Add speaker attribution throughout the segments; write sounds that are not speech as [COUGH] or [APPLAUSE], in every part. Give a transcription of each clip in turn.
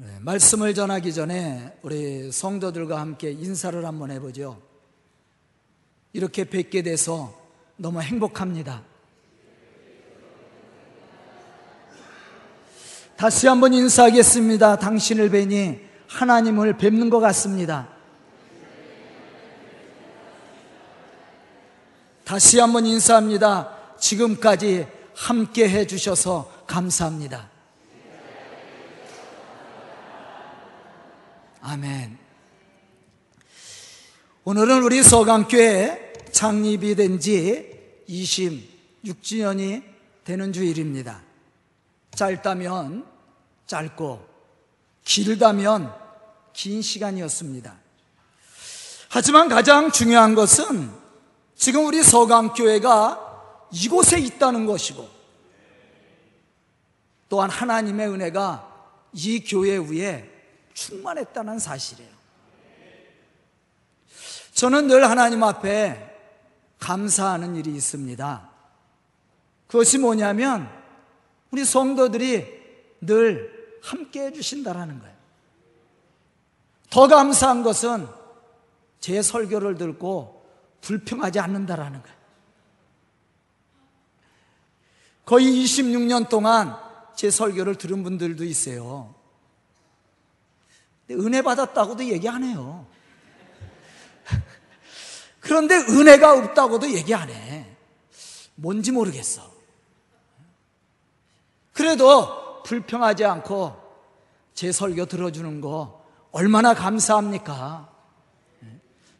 Speaker 1: 네, 말씀을 전하기 전에 우리 성도들과 함께 인사를 한번 해보죠. 이렇게 뵙게 돼서 너무 행복합니다. 다시 한번 인사하겠습니다. 당신을 뵈니 하나님을 뵙는 것 같습니다. 다시 한번 인사합니다. 지금까지 함께 해주셔서 감사합니다. 아멘. 오늘은 우리 서강교회 창립이 된 지 26주년이 되는 주일입니다. 짧다면 짧고 길다면 긴 시간이었습니다. 하지만 가장 중요한 것은 지금 우리 서강교회가 이곳에 있다는 것이고 또한 하나님의 은혜가 이 교회 위에 충만했다는 사실이에요. 저는 늘 하나님 앞에 감사하는 일이 있습니다. 그것이 뭐냐면 우리 성도들이 늘 함께 해주신다라는 거예요. 더 감사한 것은 제 설교를 듣고 불평하지 않는다라는 거예요. 거의 26년 동안 제 설교를 들은 분들도 있어요. 은혜 받았다고도 얘기 안 해요. [LAUGHS] 그런데 은혜가 없다고도 얘기 안 해. 뭔지 모르겠어. 그래도 불평하지 않고 제 설교 들어주는 거 얼마나 감사합니까?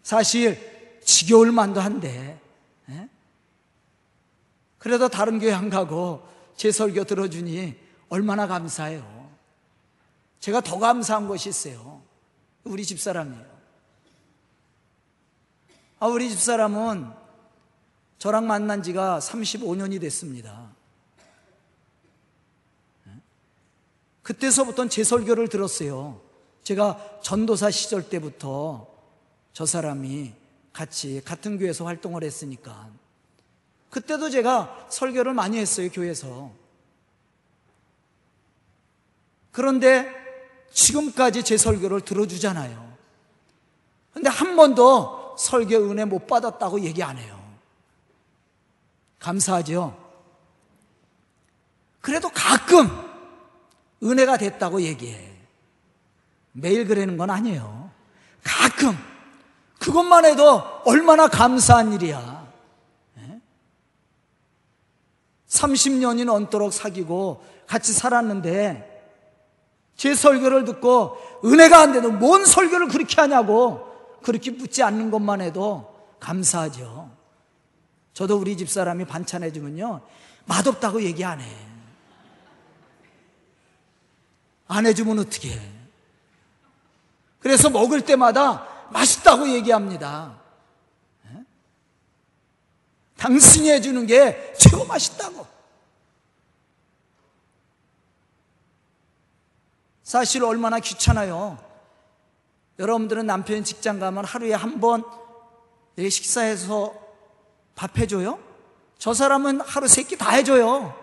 Speaker 1: 사실 지겨울 만도 한데, 그래도 다른 교회 안 가고 제 설교 들어주니 얼마나 감사해요. 제가 더 감사한 것이 있어요. 우리 집사람이에요. 아, 우리 집사람은 저랑 만난 지가 35년이 됐습니다. 그때서부터는 제 설교를 들었어요. 제가 전도사 시절 때부터 저 사람이 같이 같은 교회에서 활동을 했으니까. 그때도 제가 설교를 많이 했어요, 교회에서. 그런데 지금까지 제 설교를 들어주잖아요. 근데 한 번도 설교 은혜 못 받았다고 얘기 안 해요. 감사하죠? 그래도 가끔 은혜가 됐다고 얘기해. 매일 그러는 건 아니에요. 가끔. 그것만 해도 얼마나 감사한 일이야. 30년이 넘도록 사귀고 같이 살았는데 제 설교를 듣고 은혜가 안 되는 뭔 설교를 그렇게 하냐고 그렇게 묻지 않는 것만 해도 감사하죠. 저도 우리 집사람이 반찬 해주면요. 맛없다고 얘기 안 해. 안 해주면 어떻게 해? 그래서 먹을 때마다 맛있다고 얘기합니다. 당신이 해주는 게 최고 맛있다고. 사실 얼마나 귀찮아요. 여러분들은 남편이 직장 가면 하루에 한 번 식사해서 밥 해줘요? 저 사람은 하루 세 끼 다 해줘요.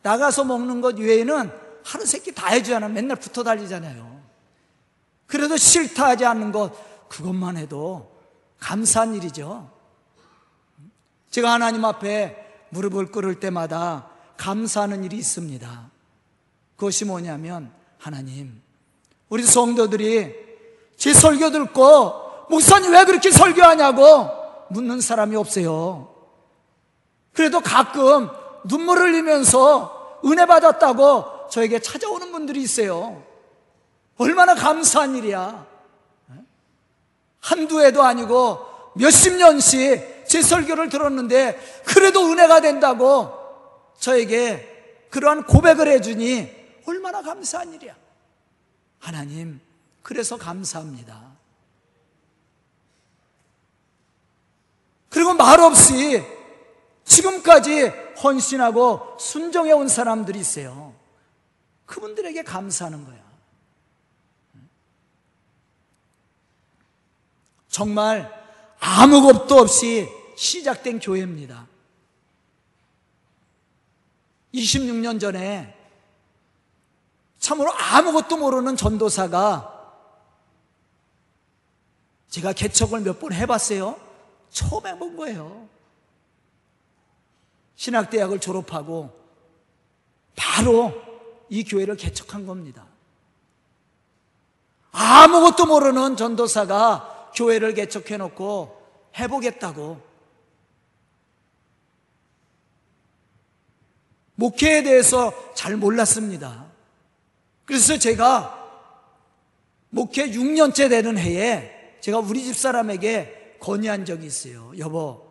Speaker 1: 나가서 먹는 것 외에는 하루 세 끼 다 해줘야 맨날 붙어 달리잖아요. 그래도 싫다 하지 않는 것, 그것만 해도 감사한 일이죠. 제가 하나님 앞에 무릎을 꿇을 때마다 감사하는 일이 있습니다. 그것이 뭐냐면 하나님 우리 성도들이 제 설교 듣고 목사님 왜 그렇게 설교하냐고 묻는 사람이 없어요. 그래도 가끔 눈물 흘리면서 은혜 받았다고 저에게 찾아오는 분들이 있어요. 얼마나 감사한 일이야. 한두 해도 아니고 몇십 년씩 제 설교를 들었는데 그래도 은혜가 된다고 저에게 그러한 고백을 해주니 얼마나 감사한 일이야. 하나님, 그래서 감사합니다. 그리고 말 없이 지금까지 헌신하고 순종해 온 사람들이 있어요. 그분들에게 감사하는 거야. 정말 아무 것도 없이 시작된 교회입니다. 26년 전에 참으로 아무것도 모르는 전도사가 제가 개척을 몇 번 해봤어요. 처음 해본 거예요. 신학대학을 졸업하고 바로 이 교회를 개척한 겁니다. 아무것도 모르는 전도사가 교회를 개척해 놓고 해보겠다고 목회에 대해서 잘 몰랐습니다. 그래서 제가 목회 6년째 되는 해에 제가 우리 집 사람에게 건의한 적이 있어요. 여보,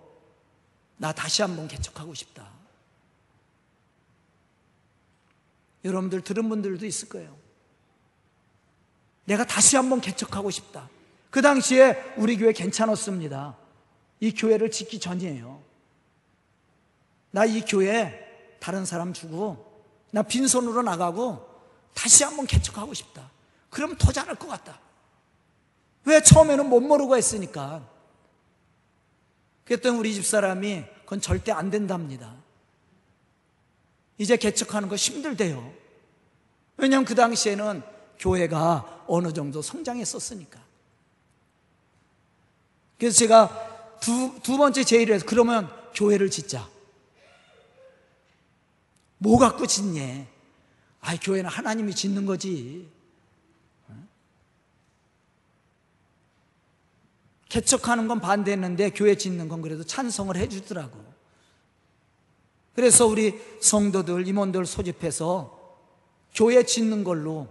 Speaker 1: 나 다시 한번 개척하고 싶다. 여러분들 들은 분들도 있을 거예요. 내가 다시 한번 개척하고 싶다. 그 당시에 우리 교회 괜찮았습니다. 이 교회를 짓기 전이에요. 나 이 교회 다른 사람 주고 나 빈손으로 나가고 다시 한번 개척하고 싶다. 그럼 더 잘할 것 같다. 왜 처음에는 못 모르고 했으니까. 그랬더니 우리 집 사람이 그건 절대 안 된답니다. 이제 개척하는 거 힘들대요. 왜냐하면 그 당시에는 교회가 어느 정도 성장했었으니까. 그래서 제가 두, 두 번째 제의를 해서 그러면 교회를 짓자. 뭐 갖고 짓냐? 아, 교회는 하나님이 짓는 거지. 개척하는 건 반대했는데 교회 짓는 건 그래도 찬성을 해주더라고. 그래서 우리 성도들, 임원들 소집해서 교회 짓는 걸로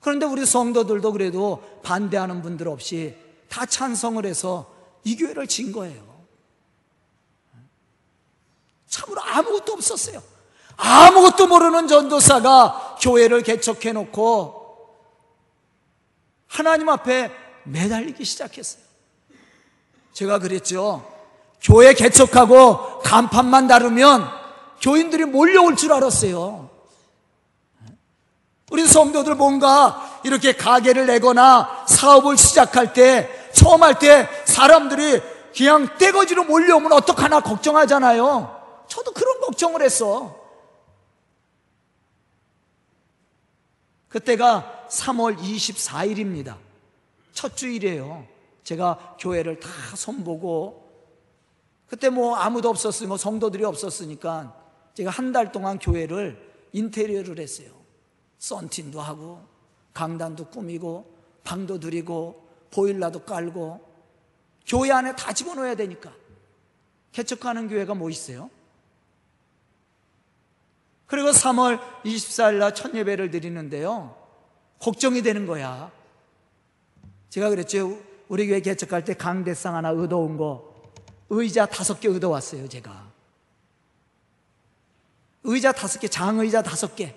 Speaker 1: 그런데 우리 성도들도 그래도 반대하는 분들 없이 다 찬성을 해서 이 교회를 진 거예요. 참으로 아무것도 없었어요. 아무것도 모르는 전도사가 교회를 개척해 놓고 하나님 앞에 매달리기 시작했어요. 제가 그랬죠. 교회 개척하고 간판만 다르면 교인들이 몰려올 줄 알았어요. 우리 성도들 뭔가 이렇게 가게를 내거나 사업을 시작할 때, 처음 할 때 사람들이 그냥 떼거지로 몰려오면 어떡하나 걱정하잖아요. 저도 그런 걱정을 했어. 그때가 3월 24일입니다. 첫 주일이에요. 제가 교회를 다 손보고 그때 뭐 아무도 없었으니 뭐 성도들이 없었으니까 제가 한 달 동안 교회를 인테리어를 했어요. 썬틴도 하고 강단도 꾸미고 방도 드리고 보일러도 깔고 교회 안에 다 집어넣어야 되니까 개척하는 교회가 뭐 있어요? 그리고 3월 24일 날 첫 예배를 드리는데요. 걱정이 되는 거야. 제가 그랬죠. 우리 교회 개척할 때 강대상 하나 얻어 온 거 의자 다섯 개 얻어 왔어요, 제가. 의자 다섯 개, 장의자 다섯 개.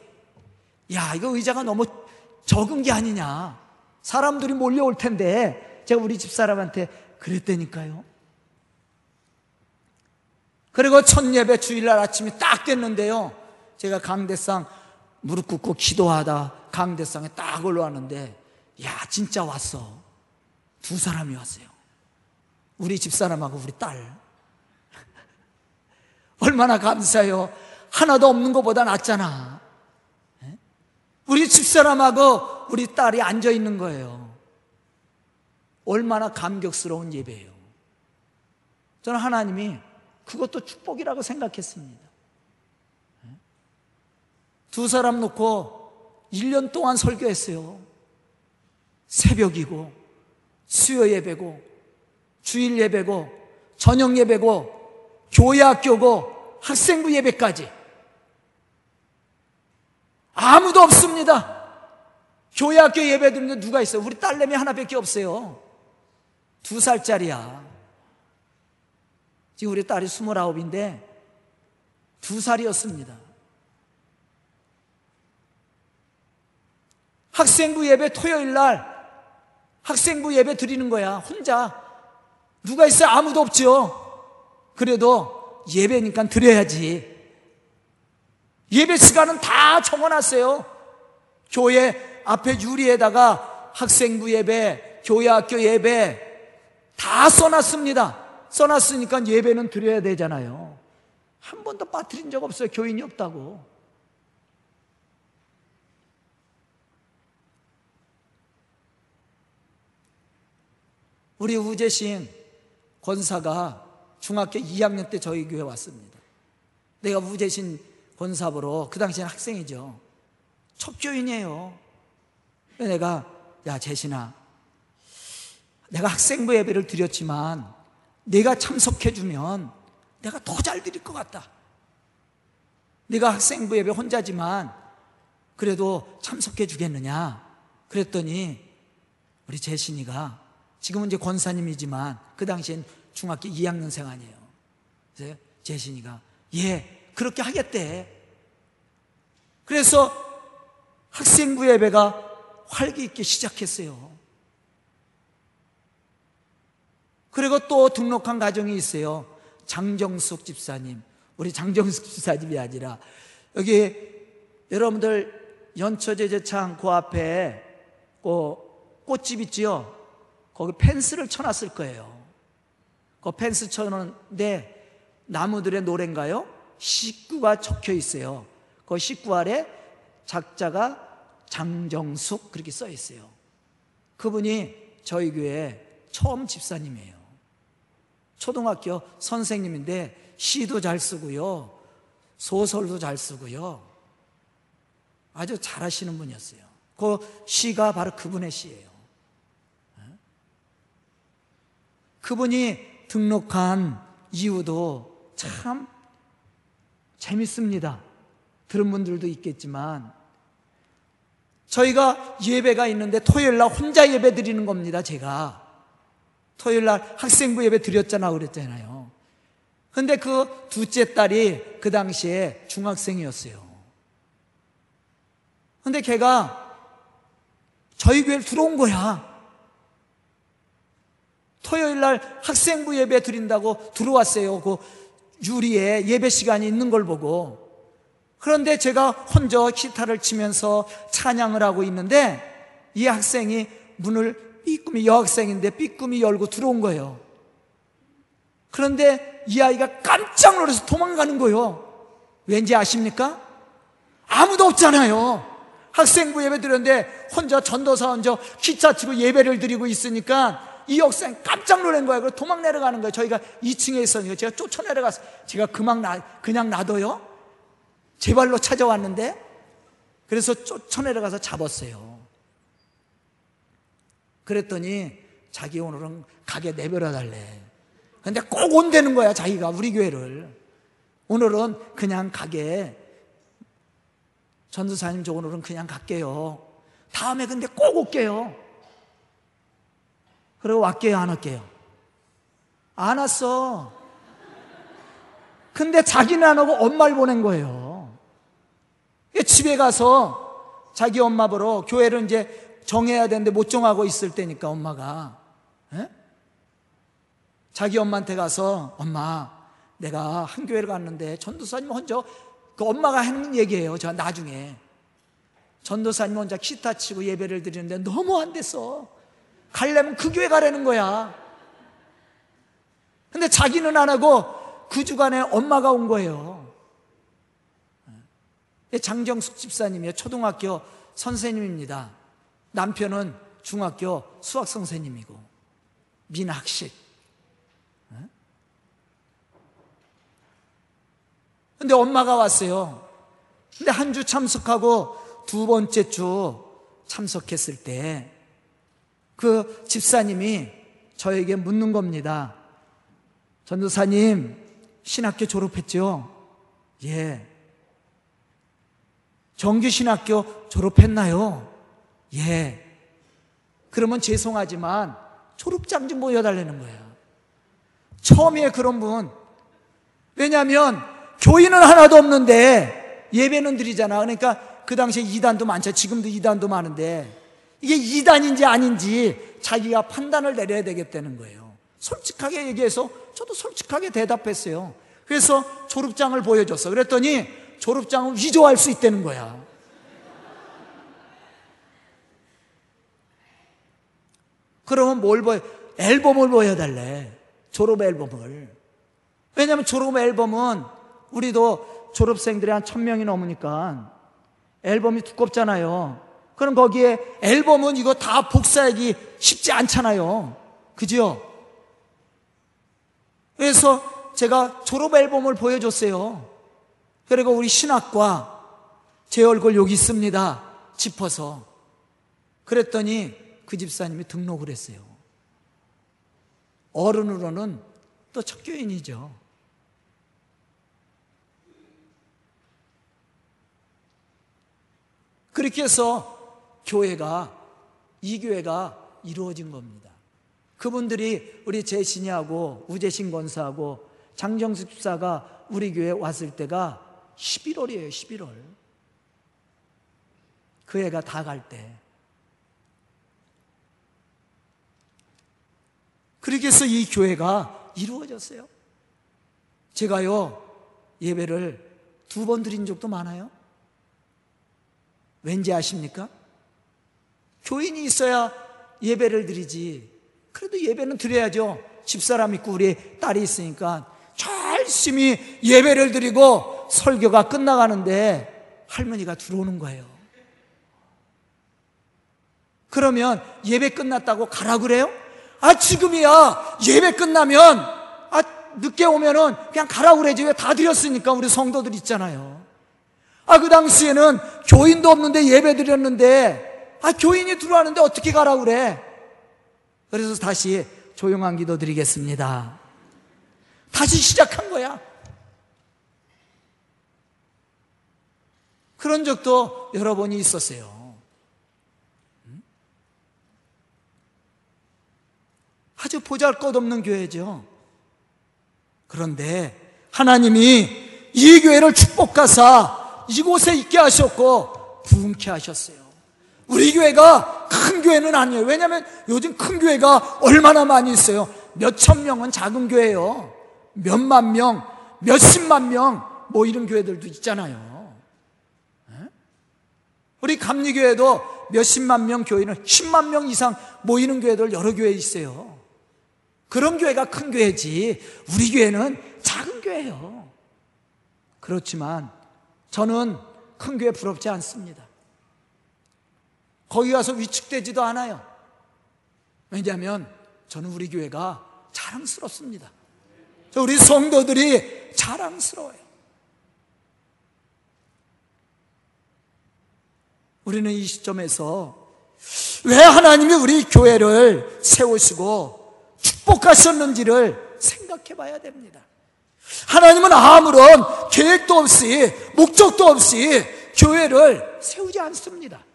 Speaker 1: 야, 이거 의자가 너무 적은 게 아니냐. 사람들이 몰려올 텐데, 제가 우리 집사람한테 그랬다니까요. 그리고 첫 예배 주일날 아침이 딱 됐는데요. 제가 강대상 무릎 꿇고 기도하다 강대상에 딱 올라왔는데, 야, 진짜 왔어. 두 사람이 왔어요. 우리 집사람하고 우리 딸. [LAUGHS] 얼마나 감사해요. 하나도 없는 것보다 낫잖아. 우리 집사람하고 우리 딸이 앉아 있는 거예요. 얼마나 감격스러운 예배예요. 저는 하나님이 그것도 축복이라고 생각했습니다. 두 사람 놓고 1년 동안 설교했어요. 새벽이고, 수요 예배고, 주일 예배고, 저녁 예배고, 교회 학교고, 학생부 예배까지. 아무도 없습니다. 교회 학교 예배 드는데 누가 있어요? 우리 딸내미 하나밖에 없어요. 두 살짜리야. 지금 우리 딸이 스물아홉인데 두 살이었습니다. 학생부 예배 토요일 날 학생부 예배 드리는 거야. 혼자. 누가 있어요? 아무도 없죠. 그래도 예배니까 드려야지. 예배 시간은 다 적어놨어요. 교회 앞에 유리에다가 학생부 예배, 교회 학교 예배 다 써놨습니다. 써놨으니까 예배는 드려야 되잖아요. 한 번도 빠뜨린 적 없어요. 교인이 없다고. 우리 우재신 권사가 중학교 2학년 때 저희 교회 왔습니다. 내가 우재신 권사부로 그 당시에는 학생이죠. 첩교인이에요. 내가 야 재신아 내가 학생부 예배를 드렸지만 내가 참석해주면 내가 더 잘 드릴 것 같다. 네가 학생부 예배 혼자지만 그래도 참석해 주겠느냐? 그랬더니 우리 재신이가 지금은 이제 권사님이지만 그 당시엔 중학교 2학년생 아니에요. 그래서 재신이가 예 그렇게 하겠대. 그래서 학생부 예배가 활기 있게 시작했어요. 그리고 또 등록한 가정이 있어요. 장정숙 집사님. 우리 장정숙 집사님이 아니라 여기 여러분들 연처제재창 그 앞에 그 꽃집 있지요? 거기 펜스를 쳐놨을 거예요. 그 펜스 쳐놓은데 나무들의 노래인가요? 식구가 적혀 있어요. 그 식구 아래 작자가 장정숙 그렇게 써 있어요. 그분이 저희 교회 처음 집사님이에요. 초등학교 선생님인데 시도 잘 쓰고요. 소설도 잘 쓰고요. 아주 잘하시는 분이었어요. 그 시가 바로 그분의 시예요. 그분이 등록한 이유도 참 재밌습니다. 들은 분들도 있겠지만 저희가 예배가 있는데 토요일 날 혼자 예배 드리는 겁니다, 제가. 토요일 날 학생부 예배 드렸잖아 그랬잖아요. 근데 그 둘째 딸이 그 당시에 중학생이었어요. 근데 걔가 저희 교회를 들어온 거야. 토요일 날 학생부 예배 드린다고 들어왔어요. 그 유리에 예배 시간이 있는 걸 보고. 그런데 제가 혼자 기타를 치면서 찬양을 하고 있는데 이 학생이 문을 삐꿈이 여학생인데 삐꿈이 열고 들어온 거예요. 그런데 이 아이가 깜짝 놀라서 도망가는 거예요. 왠지 아십니까? 아무도 없잖아요. 학생부 예배 드렸는데 혼자 전도사 혼자 기차 치고 예배를 드리고 있으니까 이 학생 깜짝 놀란 거예요. 그래서 도망 내려가는 거예요. 저희가 2층에 있었는데 제가 쫓아 내려가서 제가 그만 나, 그냥 놔둬요? 제 발로 찾아왔는데 그래서 쫓아 내려가서 잡았어요. 그랬더니 자기 오늘은 가게 내버려 달래. 근데 꼭 온다는 거야, 자기가 우리 교회를. 오늘은 그냥 가게. 전도사님, 저 오늘은 그냥 갈게요. 다음에 근데 꼭 올게요. 그리고 왔게요, 안 왔게요? 안 왔어. 근데 자기는 안 오고 엄마를 보낸 거예요. 집에 가서 자기 엄마 보러 교회를 이제 정해야 되는데 못 정하고 있을 때니까 엄마가. 에? 자기 엄마한테 가서 엄마 내가 한 교회를 갔는데 전도사님 혼자 그 엄마가 하는 얘기예요. 저 나중에 전도사님 혼자 기타 치고 예배를 드리는데 너무 안 됐어. 가려면 그 교회 가라는 거야. 근데 자기는 안 하고 그 주간에 엄마가 온 거예요. 예, 장정숙 집사님이요. 초등학교 선생님입니다. 남편은 중학교 수학 선생님이고 민학식. 근데 엄마가 왔어요. 근데 한 주 참석하고 두 번째 주 참석했을 때 그 집사님이 저에게 묻는 겁니다. 전도사님, 신학교 졸업했죠? 예. 정규신학교 졸업했나요? 예. 그러면 죄송하지만 졸업장 좀 보여달라는 거예요. 처음에 그런 분. 왜냐하면 교인은 하나도 없는데 예배는 드리잖아. 그러니까 그 당시에 이단도 많죠. 지금도 이단도 많은데 이게 이단인지 아닌지 자기가 판단을 내려야 되겠다는 거예요. 솔직하게 얘기해서 저도 솔직하게 대답했어요. 그래서 졸업장을 보여줬어. 그랬더니 졸업장을 위조할 수 있다는 거야. 그러면 뭘 보여? 앨범을 보여달래. 졸업 앨범을. 왜냐하면 졸업 앨범은 우리도 졸업생들이 한 천명이 넘으니까 앨범이 두껍잖아요. 그럼 거기에 앨범은 이거 다 복사하기 쉽지 않잖아요. 그죠? 그래서 제가 졸업 앨범을 보여줬어요. 그리고 우리 신학과 제 얼굴 여기 있습니다. 짚어서. 그랬더니 그 집사님이 등록을 했어요. 어른으로는 또 척교인이죠. 그렇게 해서 교회가, 이 교회가 이루어진 겁니다. 그분들이 우리 재신이하고 우재신 권사하고 장정숙 집사가 우리 교회 왔을 때가 11월이에요, 11월. 그 애가 다 갈 때. 그렇게 해서 이 교회가 이루어졌어요. 제가요, 예배를 두 번 드린 적도 많아요. 왠지 아십니까? 교인이 있어야 예배를 드리지. 그래도 예배는 드려야죠. 집사람 있고 우리 딸이 있으니까 열심히 예배를 드리고 설교가 끝나가는데 할머니가 들어오는 거예요. 그러면 예배 끝났다고 가라 그래요? 아, 지금이야. 예배 끝나면, 아, 늦게 오면은 그냥 가라 그래지. 왜 다 드렸으니까 우리 성도들 있잖아요. 아, 그 당시에는 교인도 없는데 예배 드렸는데, 아, 교인이 들어왔는데 어떻게 가라 그래? 그래서 다시 조용한 기도 드리겠습니다. 다시 시작한 거야. 그런 적도 여러 번이 있었어요. 아주 보잘 것 없는 교회죠. 그런데 하나님이 이 교회를 축복하사 이곳에 있게 하셨고 부흥케 하셨어요. 우리 교회가 큰 교회는 아니에요. 왜냐하면 요즘 큰 교회가 얼마나 많이 있어요. 몇천 명은 작은 교회예요. 몇만 명, 몇십만 명, 뭐 이런 교회들도 있잖아요. 우리 감리교회도 몇십만 명 교회는 10만 명 이상 모이는 교회들 여러 교회 있어요. 그런 교회가 큰 교회지, 우리 교회는 작은 교회예요. 그렇지만 저는 큰 교회 부럽지 않습니다. 거기 가서 위축되지도 않아요. 왜냐하면 저는 우리 교회가 자랑스럽습니다. 우리 성도들이 자랑스러워요. 우리는 이 시점에서 왜 하나님이 우리 교회를 세우시고 축복하셨는지를 생각해 봐야 됩니다. 하나님은 아무런 계획도 없이, 목적도 없이 교회를 세우지 않습니다.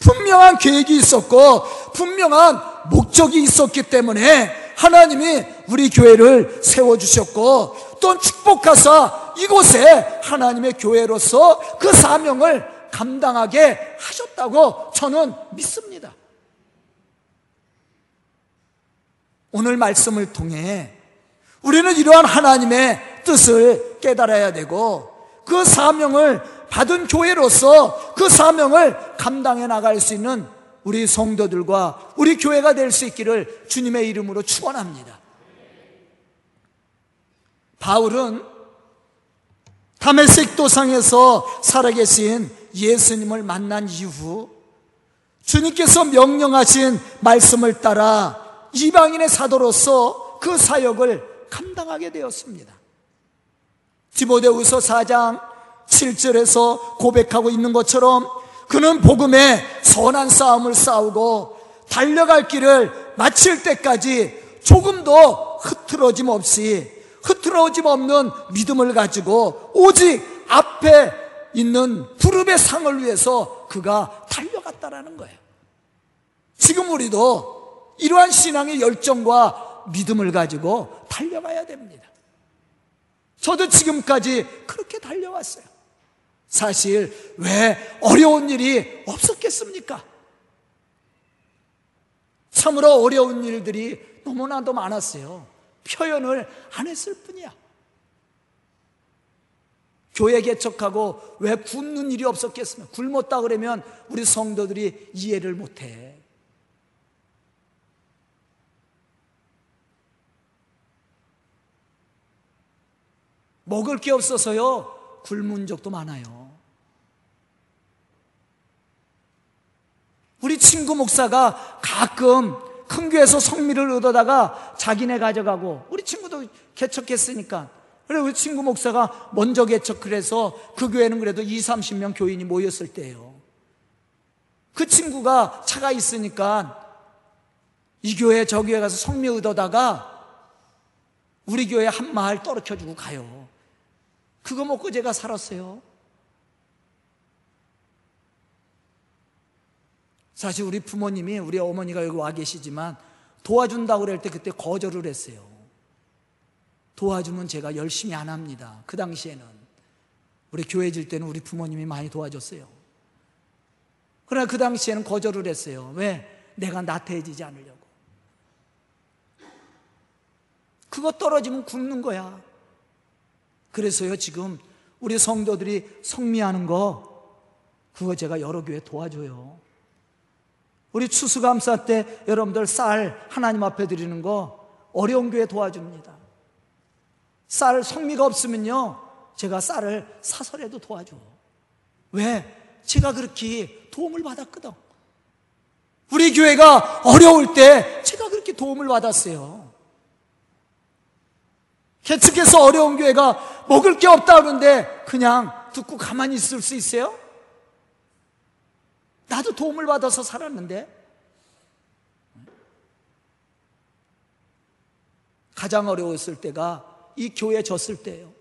Speaker 1: 분명한 계획이 있었고, 분명한 목적이 있었기 때문에 하나님이 우리 교회를 세워주셨고 또 축복하사 이곳에 하나님의 교회로서 그 사명을 감당하게 하셨다고 저는 믿습니다. 오늘 말씀을 통해 우리는 이러한 하나님의 뜻을 깨달아야 되고 그 사명을 받은 교회로서 그 사명을 감당해 나갈 수 있는 우리 성도들과 우리 교회가 될 수 있기를 주님의 이름으로 축원합니다. 바울은 다메섹 도상에서 살아계신 예수님을 만난 이후 주님께서 명령하신 말씀을 따라 이방인의 사도로서 그 사역을 감당하게 되었습니다. 디모데후서 4장 7절에서 고백하고 있는 것처럼 그는 복음의 선한 싸움을 싸우고 달려갈 길을 마칠 때까지 조금도 흐트러짐 없이 흐트러짐 없는 믿음을 가지고 오직 앞에 있는 부름의 상을 위해서 그가 달려갔다라는 거예요. 지금 우리도 이러한 신앙의 열정과 믿음을 가지고 달려가야 됩니다. 저도 지금까지 그렇게 달려왔어요. 사실 왜 어려운 일이 없었겠습니까? 참으로 어려운 일들이 너무나도 많았어요. 표현을 안 했을 뿐이야. 교회 개척하고 왜 굶는 일이 없었겠습니까? 굶었다 그러면 우리 성도들이 이해를 못 해. 먹을 게 없어서요. 굶은 적도 많아요. 우리 친구 목사가 가끔 큰 교회에서 성미를 얻어다가 자기네 가져가고 우리 친구도 개척했으니까 그래 우리 친구 목사가 먼저 개척을 해서 그 교회는 그래도 2, 30명 교인이 모였을 때예요. 그 친구가 차가 있으니까 이 교회 저 교회 가서 성미 얻어다가 우리 교회 한 마을 떨어켜 주고 가요. 그거 먹고 제가 살았어요. 사실 우리 부모님이 우리 어머니가 여기 와 계시지만 도와준다고 그럴 때 그때 거절을 했어요. 도와주면 제가 열심히 안 합니다. 그 당시에는 우리 교회 질 때는 우리 부모님이 많이 도와줬어요. 그러나 그 당시에는 거절을 했어요. 왜? 내가 나태해지지 않으려고. 그거 떨어지면 굶는 거야. 그래서요, 지금 우리 성도들이 성미하는 거, 그거 제가 여러 교회 도와줘요. 우리 추수감사 때 여러분들 쌀 하나님 앞에 드리는 거 어려운 교회 도와줍니다. 쌀 성미가 없으면요, 제가 쌀을 사설에도 도와줘. 왜? 제가 그렇게 도움을 받았거든. 우리 교회가 어려울 때 제가 그렇게 도움을 받았어요. 개척해서 어려운 교회가 먹을 게 없다 그러는데 그냥 듣고 가만히 있을 수 있어요? 나도 도움을 받아서 살았는데 가장 어려웠을 때가 이 교회 졌을 때예요.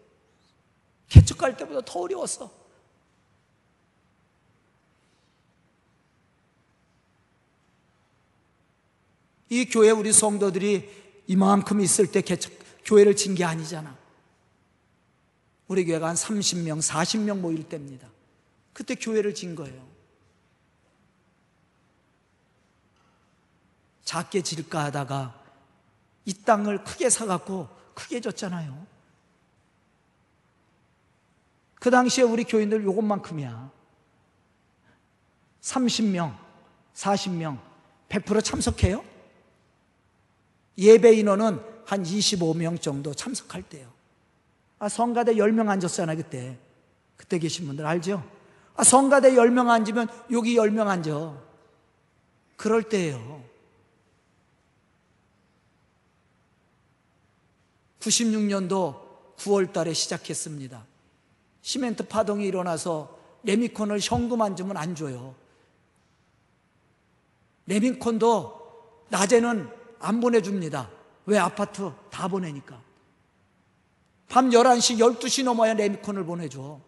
Speaker 1: 개척할 때보다 더 어려웠어. 이 교회 우리 성도들이 이만큼 있을 때 개척, 교회를 진 게 아니잖아. 우리 교회가 한 30명, 40명 모일 때입니다. 그때 교회를 진 거예요. 작게 질까 하다가 이 땅을 크게 사갖고 크게 졌잖아요. 그 당시에 우리 교인들 요것만큼이야. 30명, 40명, 100% 참석해요? 예배 인원은 한 25명 정도 참석할 때요. 아, 성가대 10명 앉았잖아, 그때. 그때 계신 분들 알죠? 아, 성가대 10명 앉으면 여기 10명 앉아. 그럴 때예요. 96년도 9월 달에 시작했습니다. 시멘트 파동이 일어나서 레미콘을 현금 안 주면 안 줘요. 레미콘도 낮에는 안 보내줍니다. 왜 아파트 다 보내니까. 밤 11시, 12시 넘어야 레미콘을 보내줘.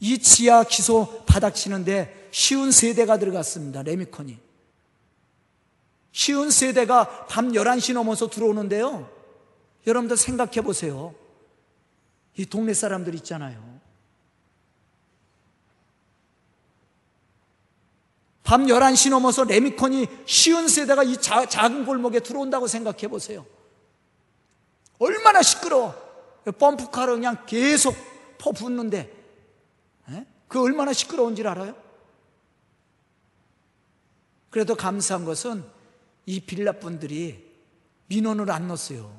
Speaker 1: 이 지하 기소 바닥 치는데 쉬운 세대가 들어갔습니다. 레미콘이. 쉬운 세대가 밤 11시 넘어서 들어오는데요. 여러분들 생각해 보세요. 이 동네 사람들 있잖아요. 밤 11시 넘어서 레미콘이 쉬운 세대가 이 자, 작은 골목에 들어온다고 생각해 보세요. 얼마나 시끄러워. 펌프카로 그냥 계속 퍼붓는데, 에? 그 얼마나 시끄러운지 알아요? 그래도 감사한 것은 이 빌라 분들이 민원을 안 넣었어요.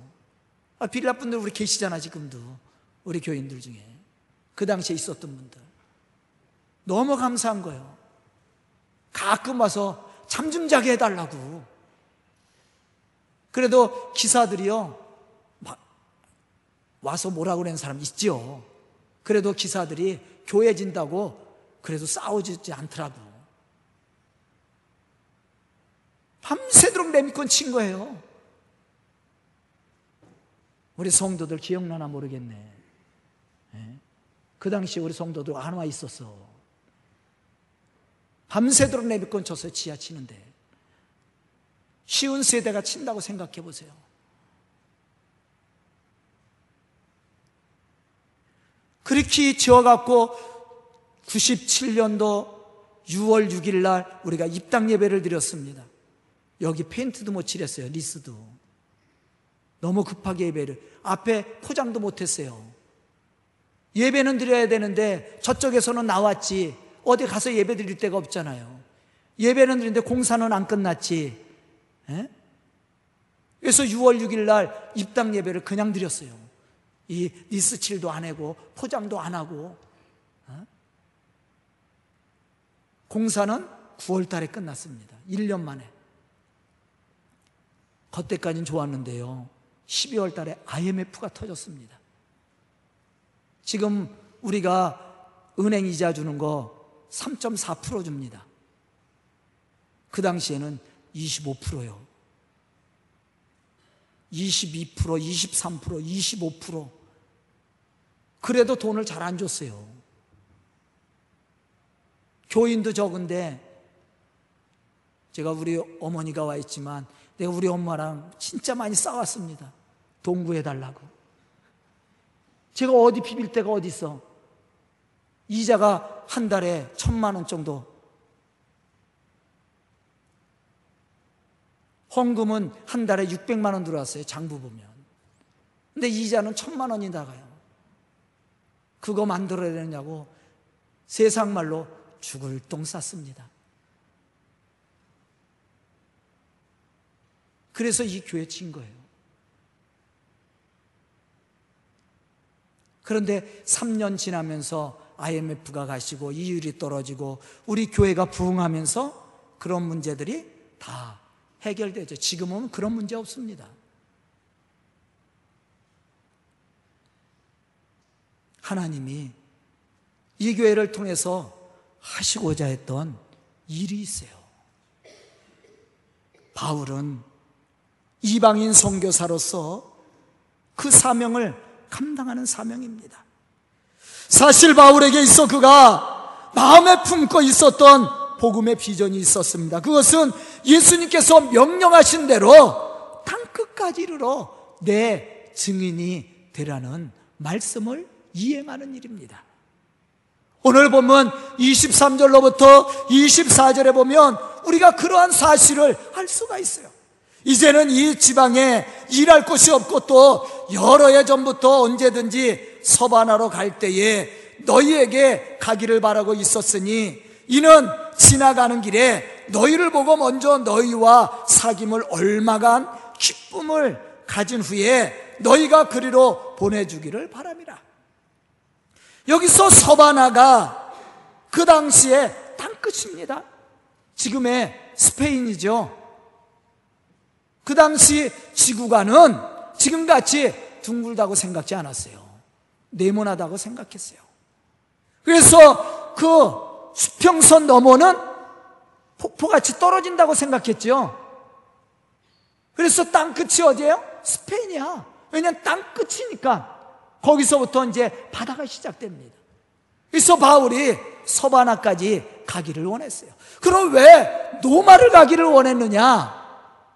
Speaker 1: 아, 빌라 분들 우리 계시잖아, 지금도. 우리 교인들 중에. 그 당시에 있었던 분들. 너무 감사한 거예요. 가끔 와서 잠 좀 자게 해달라고. 그래도 기사들이요, 와서 뭐라 그러는 사람 있죠. 그래도 기사들이 교회 진다고 그래도 싸우지 않더라고. 밤새도록 레미콘 친 거예요. 우리 성도들 기억나나 모르겠네. 예? 그 당시에 우리 성도들 하나 있었어. 밤새도록 내비권 쳐서 지하 치는데 쉬운 세대가 친다고 생각해 보세요. 그렇게 지어갖고 97년도 6월 6일 날 우리가 입당 예배를 드렸습니다. 여기 페인트도 못 칠했어요. 니스도. 너무 급하게 예배를. 앞에 포장도 못 했어요. 예배는 드려야 되는데 저쪽에서는 나왔지. 어디 가서 예배 드릴 데가 없잖아요. 예배는 드리는데 공사는 안 끝났지. 에? 예? 그래서 6월 6일 날 입당 예배를 그냥 드렸어요. 이 니스 칠도 안 하고 포장도 안 하고 어? 공사는 9월 달에 끝났습니다. 1년 만에. 그때까지는 좋았는데요. 12월 달에 IMF가 터졌습니다. 지금 우리가 은행 이자 주는 거 3.4% 줍니다. 그 당시에는 25%요. 22%, 23%, 25%. 그래도 돈을 잘 안 줬어요. 교인도 적은데 제가 우리 어머니가 와 있지만 내가 우리 엄마랑 진짜 많이 싸웠습니다. 동구해 달라고. 제가 어디 비빌 데가 어디 있어? 이자가 한 달에 천만 원 정도. 헌금은 한 달에 600만 원 들어왔어요. 장부 보면. 근데 이자는 천만 원이 나가요. 그거 만들어야 되냐고 세상 말로 죽을 똥 쌌습니다. 그래서 이 교회 친 거예요. 그런데 3년 지나면서 IMF가 가시고 이율이 떨어지고 우리 교회가 부흥하면서 그런 문제들이 다 해결되죠. 지금은 그런 문제 없습니다. 하나님이 이 교회를 통해서 하시고자 했던 일이 있어요. 바울은 이방인 선교사로서 그 사명을 감당하는 사명입니다. 사실 바울에게 있어 그가 마음에 품고 있었던 복음의 비전이 있었습니다. 그것은 예수님께서 명령하신 대로 땅 끝까지 이르러 내 증인이 되라는 말씀을 이행하는 일입니다. 오늘 보면 23절로부터 24절에 보면 우리가 그러한 사실을 알 수가 있어요. 이제는 이 지방에 일할 곳이 없고 또 여러 해 전부터 언제든지 서반하러 갈 때에 너희에게 가기를 바라고 있었으니 이는 지나가는 길에 너희를 보고 먼저 너희와 사귐을 얼마간 기쁨을 가진 후에 너희가 그리로 보내주기를 바랍니다. 여기서 서바나가 그 당시에 땅끝입니다. 지금의 스페인이죠. 그 당시 지구가는 지금같이 둥글다고 생각지 않았어요. 네모나다고 생각했어요. 그래서 그 수평선 너머는 폭포같이 떨어진다고 생각했죠. 그래서 땅끝이 어디예요? 스페인이야. 왜냐면 땅끝이니까 거기서부터 이제 바다가 시작됩니다. 그래서 바울이 서바나까지 가기를 원했어요. 그럼 왜 노마를 가기를 원했느냐?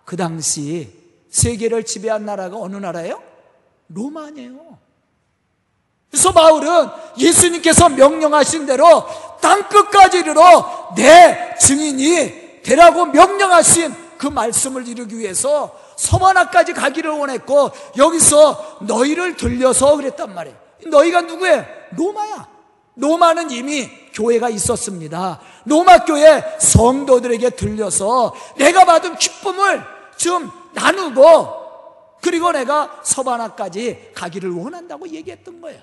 Speaker 1: 그 당시 세계를 지배한 나라가 어느 나라예요? 로마 아니에요. 그래서 바울은 예수님께서 명령하신 대로 땅 끝까지 이르러 내 증인이 되라고 명령하신 그 말씀을 이루기 위해서 서바나까지 가기를 원했고 여기서 너희를 들려서 그랬단 말이에요. 너희가 누구예요? 로마야. 로마는 이미 교회가 있었습니다. 로마 교회 성도들에게 들려서 내가 받은 기쁨을 좀 나누고 그리고 내가 서바나까지 가기를 원한다고 얘기했던 거예요.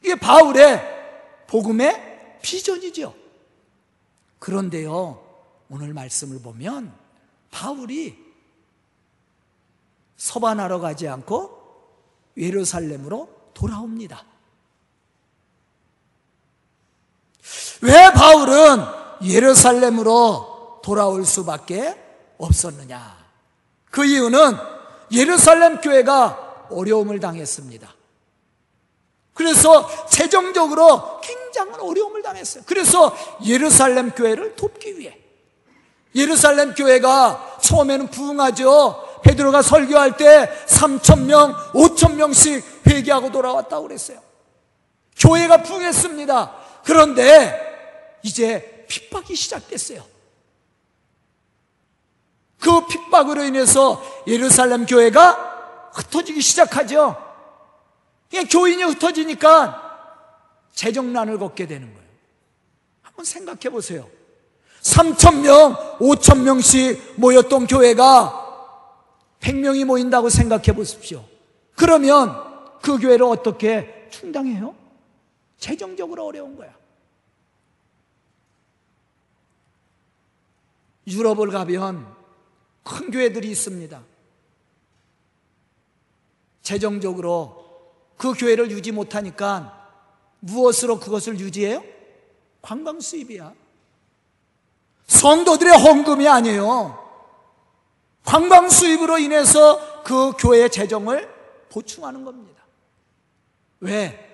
Speaker 1: 이게 바울의 복음의 비전이죠. 그런데요, 오늘 말씀을 보면 바울이 서반하러 가지 않고 예루살렘으로 돌아옵니다. 왜 바울은 예루살렘으로 돌아올 수밖에 없었느냐? 그 이유는 예루살렘 교회가 어려움을 당했습니다. 그래서 재정적으로 굉장한 어려움을 당했어요. 그래서 예루살렘 교회를 돕기 위해 예루살렘 교회가 처음에는 부흥하죠. 베드로가 설교할 때 3천 명, 5천 명씩 회개하고 돌아왔다고 그랬어요. 교회가 부흥했습니다. 그런데 이제 핍박이 시작됐어요. 그 핍박으로 인해서 예루살렘 교회가 흩어지기 시작하죠. 그냥 교인이 흩어지니까 재정난을 걷게 되는 거예요. 한번 생각해 보세요. 3천 명, 5천 명씩 모였던 교회가 100명이 모인다고 생각해 보십시오. 그러면 그 교회를 어떻게 충당해요? 재정적으로 어려운 거야. 유럽을 가면 큰 교회들이 있습니다. 재정적으로 그 교회를 유지 못하니까 무엇으로 그것을 유지해요? 관광 수입이야. 성도들의 헌금이 아니에요. 관광 수입으로 인해서 그 교회의 재정을 보충하는 겁니다. 왜?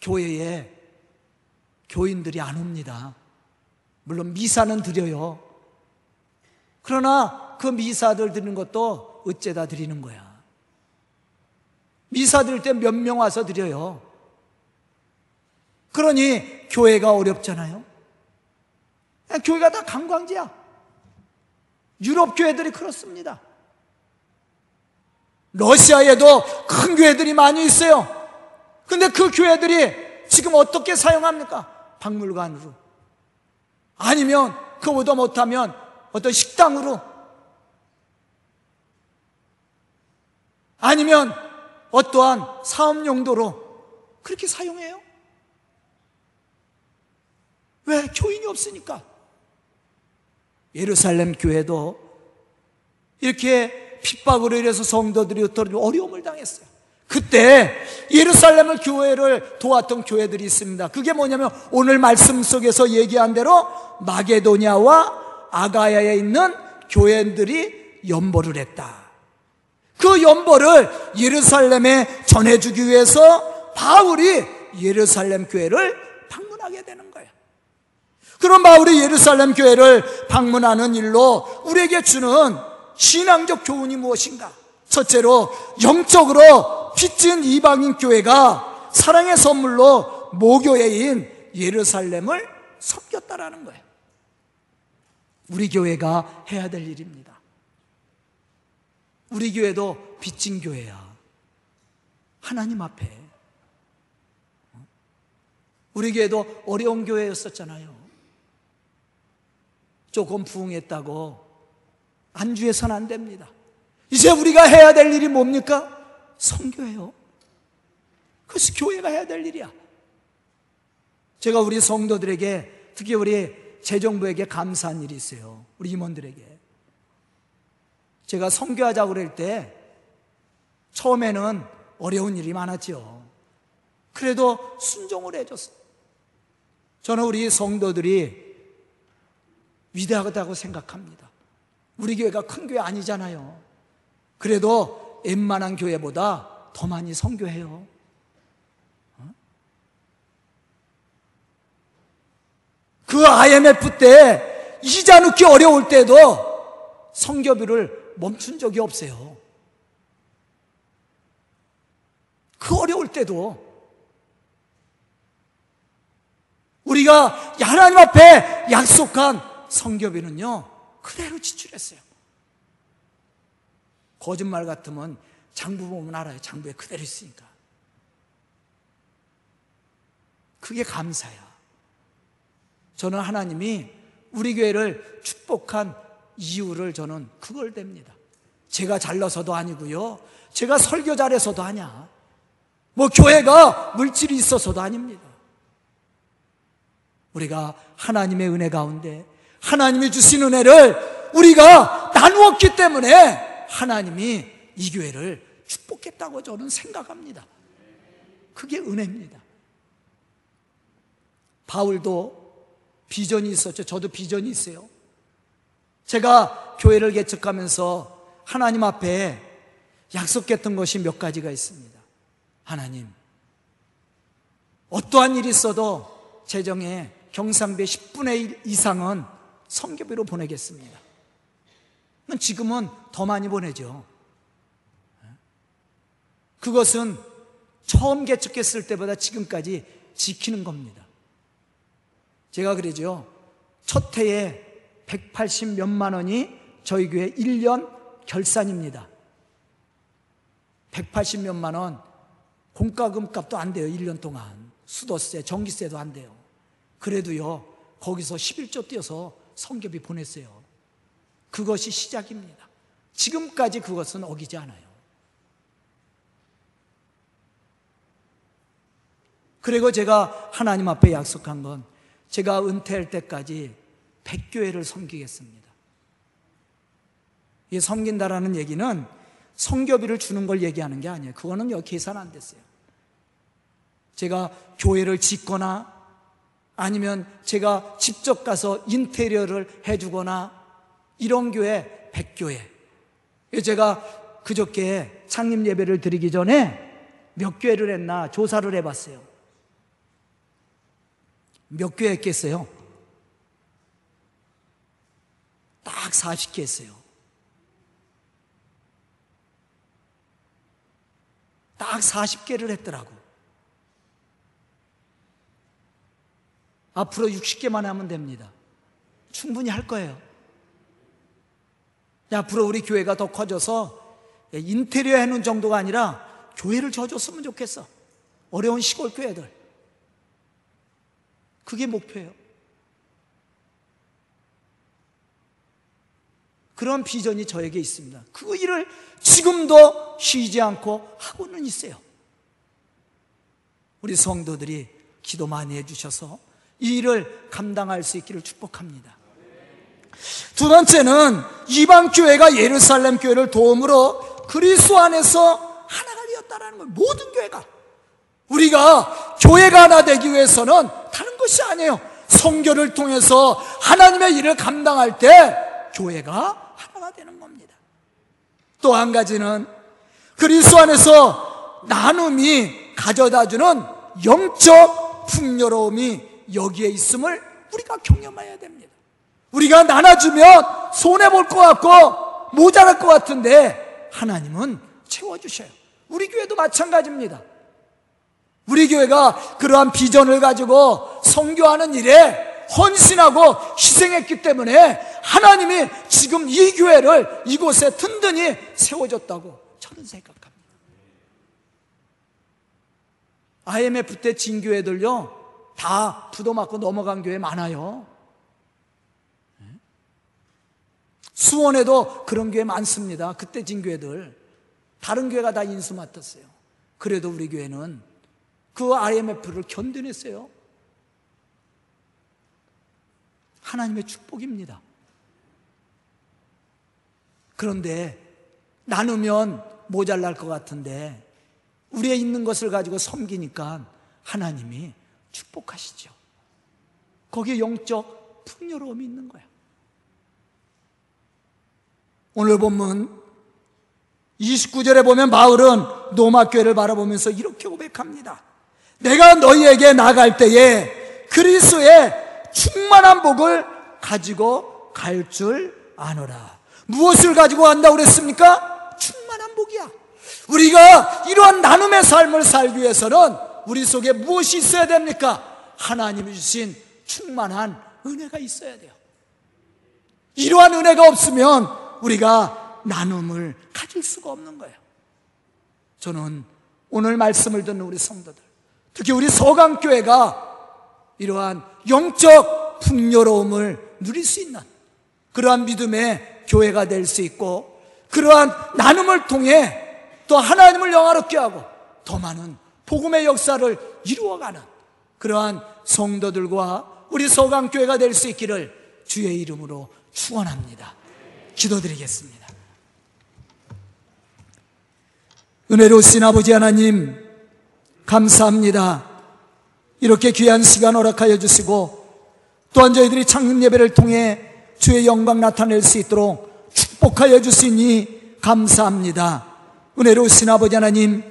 Speaker 1: 교회에 교인들이 안 옵니다. 물론 미사는 드려요. 그러나 그 미사들 드리는 것도 어째다 드리는 거야. 미사 드릴 때 몇 명 와서 드려요. 그러니 교회가 어렵잖아요. 교회가 다 관광지야. 유럽 교회들이 그렇습니다. 러시아에도 큰 교회들이 많이 있어요. 근데 그 교회들이 지금 어떻게 사용합니까? 박물관으로. 아니면 그보다 못하면 어떤 식당으로. 아니면 어떠한 사업 용도로 그렇게 사용해요. 왜? 교인이 없으니까. 예루살렘 교회도 이렇게 핍박으로 인해서 성도들이 어려움을 당했어요. 그때 예루살렘 을 교회를 도왔던 교회들이 있습니다. 그게 뭐냐면 오늘 말씀 속에서 얘기한 대로 마게도냐와 아가야에 있는 교회들이 연보를 했다. 그 연보를 예루살렘에 전해주기 위해서 바울이 예루살렘 교회를 방문하게 되는 거예요. 그럼 바울이 예루살렘 교회를 방문하는 일로 우리에게 주는 신앙적 교훈이 무엇인가? 첫째로 영적으로 빚진 이방인 교회가 사랑의 선물로 모교회인 예루살렘을 섬겼다라는 거예요. 우리 교회가 해야 될 일입니다. 우리 교회도 빚진 교회야. 하나님 앞에. 우리 교회도 어려운 교회였었잖아요. 조금 부흥했다고 안주해서는 안 됩니다. 이제 우리가 해야 될 일이 뭡니까? 성교예요. 그것이 교회가 해야 될 일이야. 제가 우리 성도들에게 특히 우리 재정부에게 감사한 일이 있어요. 우리 임원들에게. 제가 성교하자고 그럴 때 처음에는 어려운 일이 많았죠. 그래도 순종을 해줬어. 저는 우리 성도들이 위대하다고 생각합니다. 우리 교회가 큰 교회 아니잖아요. 그래도 웬만한 교회보다 더 많이 성교해요. 그 IMF 때 이자 넣기 어려울 때도 성교비를 멈춘 적이 없어요. 그 어려울 때도 우리가 하나님 앞에 약속한 성교비는요 그대로 지출했어요. 거짓말 같으면 장부 보면 알아요. 장부에 그대로 있으니까. 그게 감사야. 저는 하나님이 우리 교회를 축복한 이유를 저는 그걸 됩니다. 제가 잘나서도 아니고요. 제가 설교 잘해서도 아니야. 뭐 교회가 물질이 있어서도 아닙니다. 우리가 하나님의 은혜 가운데 하나님이 주신 은혜를 우리가 나누었기 때문에 하나님이 이 교회를 축복했다고 저는 생각합니다. 그게 은혜입니다. 바울도 비전이 있었죠. 저도 비전이 있어요. 제가 교회를 개척하면서 하나님 앞에 약속했던 것이 몇 가지가 있습니다. 하나님, 어떠한 일이 있어도 재정에 경상배 10분의 1 이상은 성교비로 보내겠습니다. 지금은 더 많이 보내죠. 그것은 처음 개척했을 때보다 지금까지 지키는 겁니다. 제가 그러죠. 첫 해에 180 몇만 원이 저희 교회 1년 결산입니다. 180 몇만 원 공과금 값도 안 돼요. 1년 동안. 수도세, 전기세도 안 돼요. 그래도요, 거기서 11조 띄어서 성교비 보냈어요. 그것이 시작입니다. 지금까지 그것은 어기지 않아요. 그리고 제가 하나님 앞에 약속한 건 제가 은퇴할 때까지 백교회를 섬기겠습니다. 이 섬긴다라는 얘기는 성교비를 주는 걸 얘기하는 게 아니에요. 그거는 여기 계산 안 됐어요. 제가 교회를 짓거나 아니면 제가 직접 가서 인테리어를 해주거나 이런 교회, 백교회. 제가 그저께 창립 예배를 드리기 전에 몇 교회를 했나 조사를 해봤어요. 몇 교회 했겠어요? 딱 40개 했어요. 딱 40개를 했더라고. 앞으로 60개만 하면 됩니다. 충분히 할 거예요. 앞으로 우리 교회가 더 커져서 인테리어 해놓은 정도가 아니라 교회를 져줬으면 좋겠어. 어려운 시골 교회들. 그게 목표예요. 그런 비전이 저에게 있습니다. 그 일을 지금도 쉬지 않고 하고는 있어요. 우리 성도들이 기도 많이 해주셔서 이 일을 감당할 수 있기를 축복합니다. 두 번째는 이방 교회가 예루살렘 교회를 도움으로 그리스도 안에서 하나가 되었다라는 거예요. 모든 교회가 우리가 교회가 하나 되기 위해서는 것이 아니에요. 성교를 통해서 하나님의 일을 감당할 때 교회가 하나가 되는 겁니다. 또 한 가지는 그리스도 안에서 나눔이 가져다주는 영적 풍요로움이 여기에 있음을 우리가 경험해야 됩니다. 우리가 나눠주면 손해볼 것 같고 모자랄 것 같은데 하나님은 채워주셔요. 우리 교회도 마찬가지입니다. 우리 교회가 그러한 비전을 가지고 성교하는 일에 헌신하고 희생했기 때문에 하나님이 지금 이 교회를 이곳에 든든히 세워줬다고 저는 생각합니다. IMF 때 진 교회들요, 다 부도 맞고 넘어간 교회 많아요. 수원에도 그런 교회 많습니다. 그때 진 교회들. 다른 교회가 다 인수 맡았어요. 그래도 우리 교회는 그 IMF를 견뎌냈어요. 하나님의 축복입니다. 그런데 나누면 모자랄 것 같은데 우리에 있는 것을 가지고 섬기니까 하나님이 축복하시죠. 거기에 영적 풍요로움이 있는 거야. 오늘 본문 29절에 보면 바울은 노마 교회를 바라보면서 이렇게 고백합니다. 내가 너희에게 나갈 때에 그리스의 충만한 복을 가지고 갈 줄 아노라. 무엇을 가지고 간다고 그랬습니까? 충만한 복이야. 우리가 이러한 나눔의 삶을 살기 위해서는 우리 속에 무엇이 있어야 됩니까? 하나님이 주신 충만한 은혜가 있어야 돼요. 이러한 은혜가 없으면 우리가 나눔을 가질 수가 없는 거예요. 저는 오늘 말씀을 듣는 우리 성도들, 특히 우리 서강교회가 이러한 영적 풍요로움을 누릴 수 있는 그러한 믿음의 교회가 될 수 있고 그러한 나눔을 통해 또 하나님을 영화롭게 하고 더 많은 복음의 역사를 이루어가는 그러한 성도들과 우리 서강교회가 될 수 있기를 주의 이름으로 축원합니다. 기도드리겠습니다. 은혜로우신 아버지 하나님 감사합니다. 이렇게 귀한 시간 허락하여 주시고 또한 저희들이 창립 예배를 통해 주의 영광 나타낼 수 있도록 축복하여 주시니 감사합니다. 은혜로우신 아버지 하나님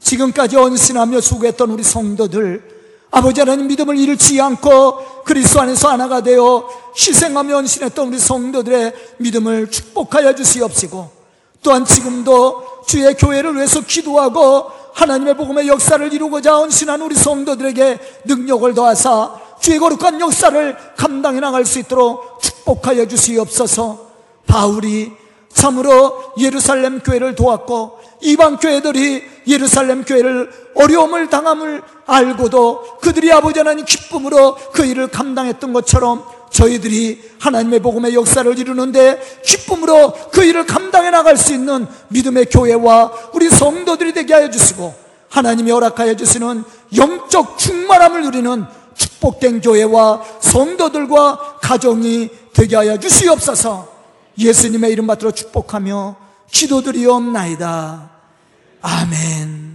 Speaker 1: 지금까지 언신하며 수고했던 우리 성도들 아버지 하나님 믿음을 잃지 않고 그리스도 안에서 하나가 되어 희생하며 헌신했던 우리 성도들의 믿음을 축복하여 주시옵시고 또한 지금도 주의 교회를 위해서 기도하고 하나님의 복음의 역사를 이루고자 헌신한 우리 성도들에게 능력을 더하사 주의 거룩한 역사를 감당해 나갈 수 있도록 축복하여 주시옵소서. 바울이 참으로 예루살렘 교회를 도왔고 이방 교회들이 예루살렘 교회를 어려움을 당함을 알고도 그들이 아버지 하나님 기쁨으로 그 일을 감당했던 것처럼 저희들이 하나님의 복음의 역사를 이루는데 기쁨으로 그 일을 감당해 나갈 수 있는 믿음의 교회와 우리 성도들이 되게 하여 주시고 하나님이 허락하여 주시는 영적 충만함을 누리는 축복된 교회와 성도들과 가정이 되게 하여 주시옵소서 예수님의 이름 받들어 축복하며 기도드리옵나이다. 아멘.